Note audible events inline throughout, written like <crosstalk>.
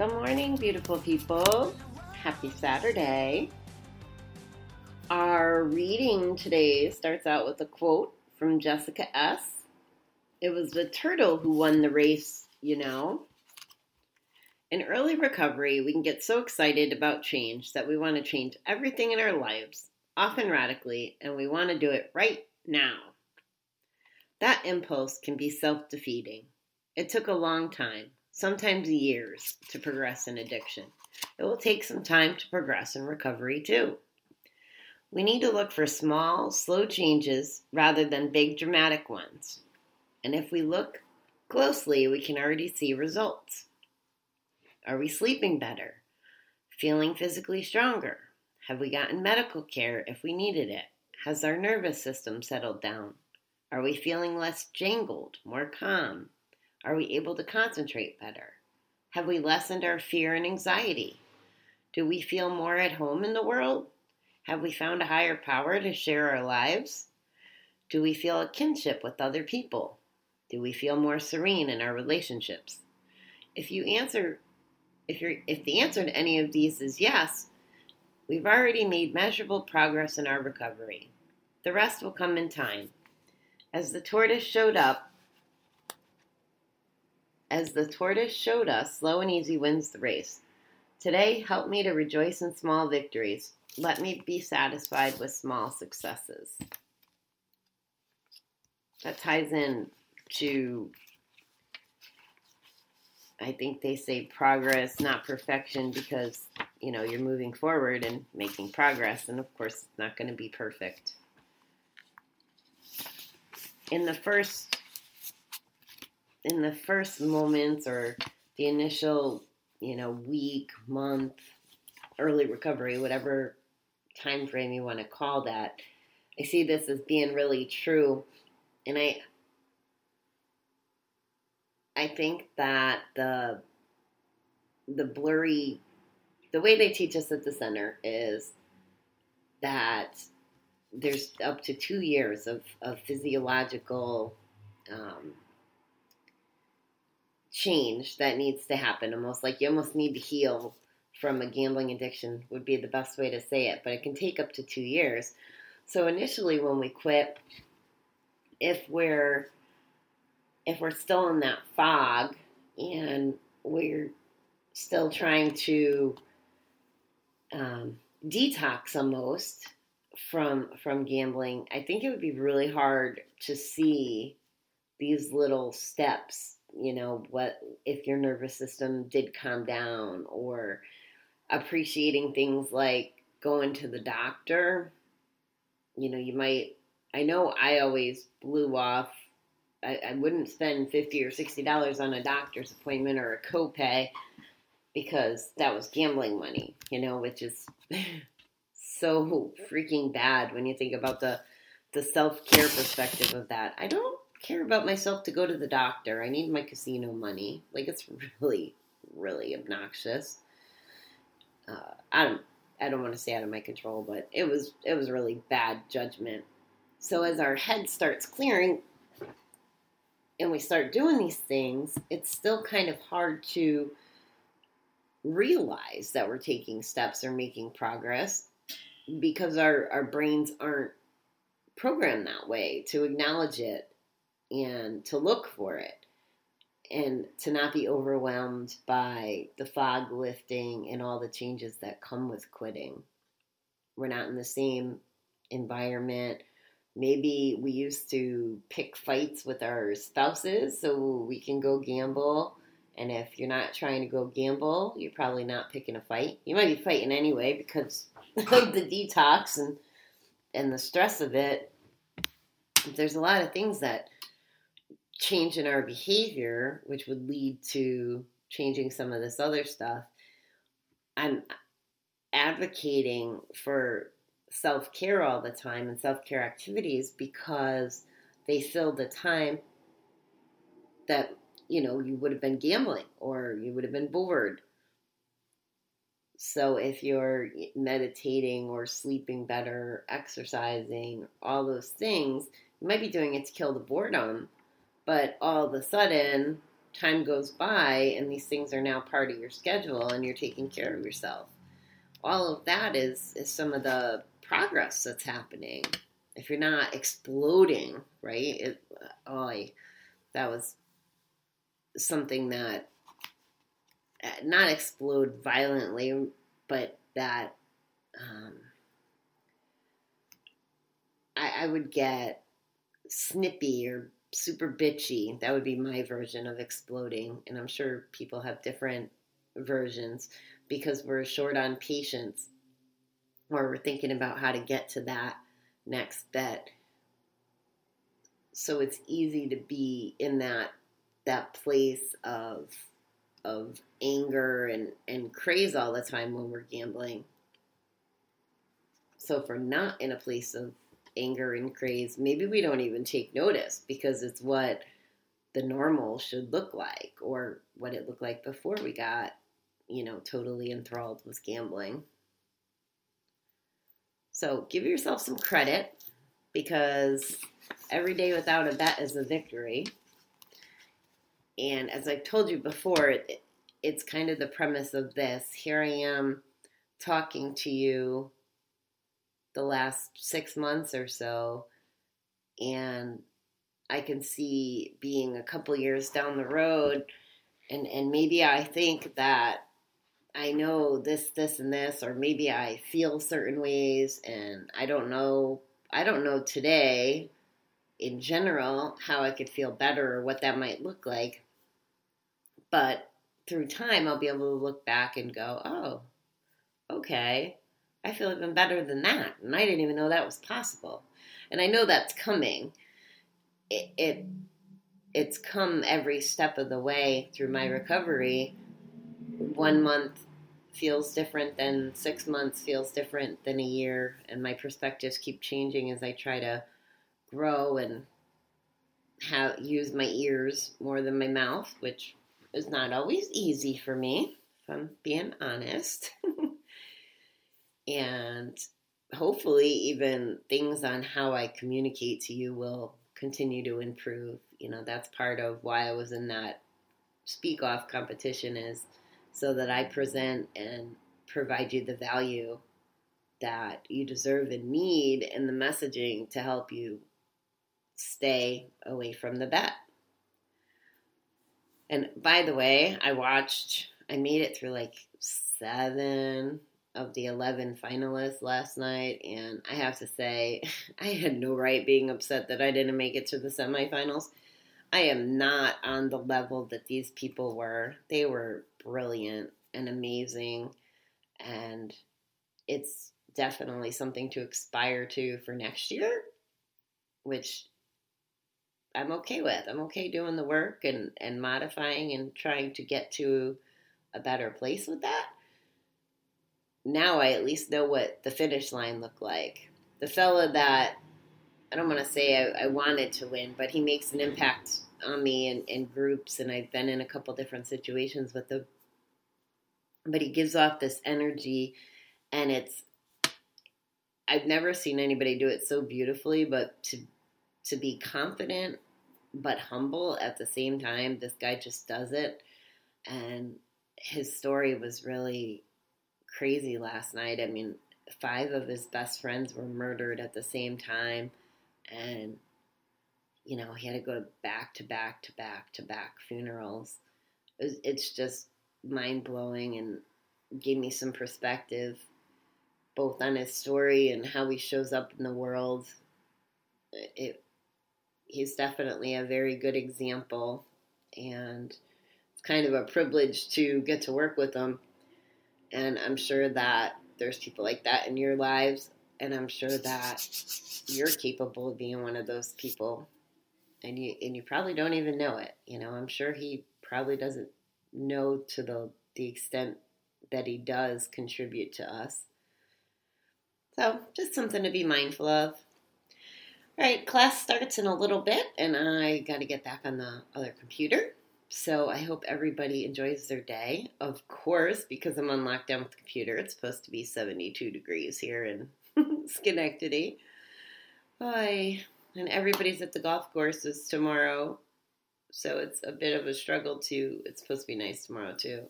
Good morning, beautiful people. Happy Saturday. Our reading today starts out with a quote from Jessica S. It was the turtle who won the race, you know. In early recovery, we can get so excited about change that we want to change everything in our lives, often radically, and we want to do it right now. That impulse can be self defeating. It took a long time, sometimes years, to progress in addiction. It will take some time to progress in recovery too. We need to look for small, slow changes rather than big, dramatic ones. And if we look closely, we can already see results. Are we sleeping better? Feeling physically stronger? Have we gotten medical care if we needed it? Has our nervous system settled down? Are we feeling less jangled, more calm? Are we able to concentrate better? Have we lessened our fear and anxiety? Do we feel more at home in the world? Have we found a higher power to share our lives? Do we feel a kinship with other people? Do we feel more serene in our relationships? If you answer if you're if the answer to any of these is yes, we've already made measurable progress in our recovery. The rest will come in time. As the tortoise showed up, as the tortoise showed us, slow and easy wins the race. Today, help me to rejoice in small victories. Let me be satisfied with small successes. That ties in to, I think they say progress, not perfection, because, you know, you're moving forward and making progress. And of course, it's not going to be perfect. In the first, in the first moments or the initial, you know, week, month, early recovery, whatever time frame you want to call that. I see this as being really true, and I I think that the the blurry the way they teach us at the center is that there's up to two years of, of physiological um, change that needs to happen almost like you almost need to heal from a gambling addiction would be the best way to say it, but it can take up to two years. So initially, when we quit, if we're if we're still in that fog and we're still trying to um, detox almost from from gambling, I think it would be really hard to see these little steps. You know, what if your nervous system did calm down or appreciating things like going to the doctor. You know, you might, I know I always blew off. I, I wouldn't spend 50 or $60 on a doctor's appointment or a copay because that was gambling money, you know, which is <laughs> so freaking bad when you think about the, the self care perspective of that. I don't care about myself to go to the doctor. I need my casino money. Like, it's really, really obnoxious uh, I don't I don't want to say out of my control, but it was it was really bad judgment. So as our head starts clearing and we start doing these things, it's still kind of hard to realize that we're taking steps or making progress because our, our brains aren't programmed that way to acknowledge it and to look for it and to not be overwhelmed by the fog lifting and all the changes that come with quitting. We're not in the same environment. Maybe we used to pick fights with our spouses so we can go gamble. And if you're not trying to go gamble, you're probably not picking a fight. You might be fighting anyway because <laughs> of the detox and and the stress of it. There's a lot of things that change in our behavior, which would lead to changing some of this other stuff, I'm advocating for self care all the time and self care activities because they fill the time that you know you would have been gambling or you would have been bored. So if you're meditating or sleeping better, exercising, all those things, you might be doing it to kill the boredom but all of a sudden time goes by and these things are now part of your schedule and you're taking care of yourself. All of that is is some of the progress that's happening. If you're not exploding, right? It, oh, I, that was something that uh, not explode violently, but that um, I, I would get snippy or super bitchy. That would be my version of exploding. And I'm sure people have different versions because we're short on patience or we're thinking about how to get to that next bet. So it's easy to be in that that place of of anger and, and craze all the time when we're gambling. So if we're not in a place of anger and craze, maybe we don't even take notice because it's what the normal should look like or what it looked like before we got, you know, totally enthralled with gambling. So give yourself some credit because every day without a bet is a victory. And as I've told you before, it, it's kind of the premise of this. Here I am talking to you the last six months or so, and I can see being a couple years down the road, and and maybe I think that I know this, this, and this, or maybe I feel certain ways, and I don't know. I don't know today, in general, how I could feel better or what that might look like. But through time, I'll be able to look back and go, oh, okay, I feel even better than that. And I didn't even know that was possible. And I know that's coming. It, it it's come every step of the way through my recovery. One month feels different than six months, feels different than a year, and my perspectives keep changing as I try to grow and have use my ears more than my mouth, which is not always easy for me, if I'm being honest. <laughs> and hopefully even things on how I communicate to you will continue to improve. You know, that's part of why I was in that speak off competition is so that I present and provide you the value that you deserve and need and the messaging to help you stay away from the bet. And by the way, I watched, I made it through like seven of the 11 finalists last night, and I have to say, <laughs> I had no right being upset that I didn't make it to the semifinals. I am not on the level that these people were. They were brilliant and amazing, and it's definitely something to aspire to for next year, which I'm okay with. I'm okay doing the work and, and modifying and trying to get to a better place with that now I at least know what the finish line looked like. The fella that I don't want to say I, I, wanted to win, but he makes an impact on me in, in groups, and I've been in a couple different situations with him. But he gives off this energy, and it's I've never seen anybody do it so beautifully. But to to be confident but humble at the same time, this guy just does it, and his story was really crazy last night. I mean, five of his best friends were murdered at the same time, and you know he had to go back to back to back to back funerals. It's just mind blowing and gave me some perspective, both on his story and how he shows up in the world. It, he's definitely a very good example, and it's kind of a privilege to get to work with him and I'm sure that there's people like that in your lives. And I'm sure that you're capable of being one of those people. And you and you probably don't even know it. You know, I'm sure he probably doesn't know to the the extent that he does contribute to us. So, just something to be mindful of. All right, class starts in a little bit, and I got to get back on the other computer. So I hope everybody enjoys their day. Of course, because I'm on lockdown with the computer, it's supposed to be 72 degrees here in <laughs> Schenectady. Bye. And everybody's at the golf courses tomorrow. so it's a bit of a struggle to. It's supposed to be nice tomorrow too.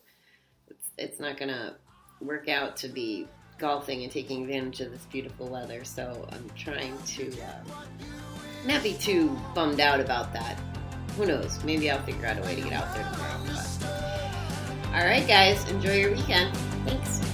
It's, it's not gonna work out to be golfing and taking advantage of this beautiful weather. So I'm trying to uh, not be too bummed out about that. Who knows? Maybe I'll figure out a way to get out there tomorrow. But. All right, guys, enjoy your weekend. Thanks.